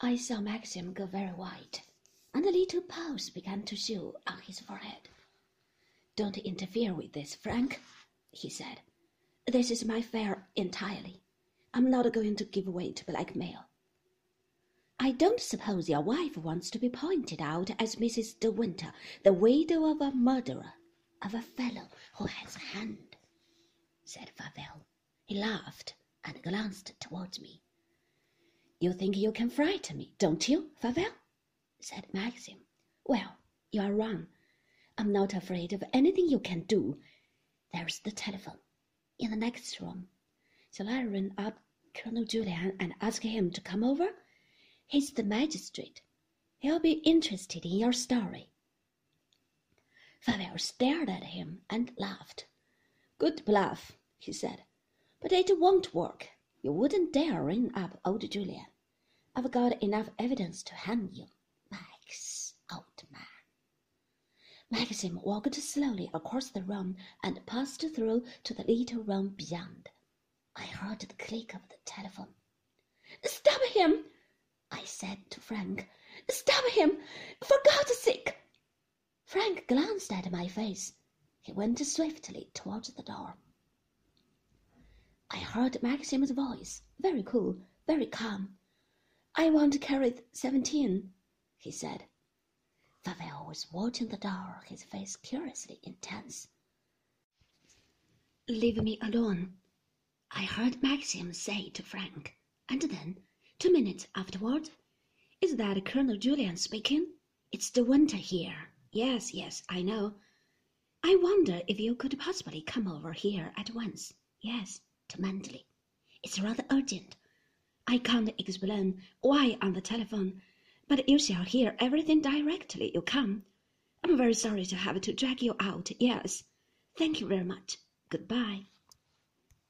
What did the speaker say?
I saw Maxim go very white, and a little pulse began to show on his forehead. Don't interfere with this, Frank, he said. This is my affair entirely. I'm not going to give way to blackmail. I don't suppose your wife wants to be pointed out as Mrs. De Winter, the widow of a murderer, of a fellow who has a hand, said Favell. He laughed and glanced towards me. You think you can frighten me, don't you, Favell? said Maxim. Well, you are wrong. I'm not afraid of anything you can do. There's the telephone in the next room. Shall I ring up Colonel Julyan and ask him to come over? He's the magistrate. He'll be interested in your story. Favell stared at him and laughed. Good bluff, he said. But it won't work. You wouldn't dare ring up old Julyan. I've got enough evidence to hang you, Max, old man. Maxim walked slowly across the room and passed through to the little room beyond. I heard the click of the telephone. Stop him! I said to Frank. Stop him! For God's sake! Frank glanced at my face. He went swiftly towards the door. I heard Maxim's voice, very cool, very calm. I want to Kerrith seventeen, he said. Favell was watching the door, his face curiously intense. Leave me alone, I heard Maxim say to Frank, and then, two minutes afterward, is that Colonel Julyan speaking? It's de Winter here. Yes, yes, I know. I wonder if you could possibly come over here at once. Yes, to Manderley. It's rather urgent. I can't explain why on the telephone, but you shall hear everything directly you come. I'm very sorry to have to drag you out. Yes. Thank you very much. Goodbye.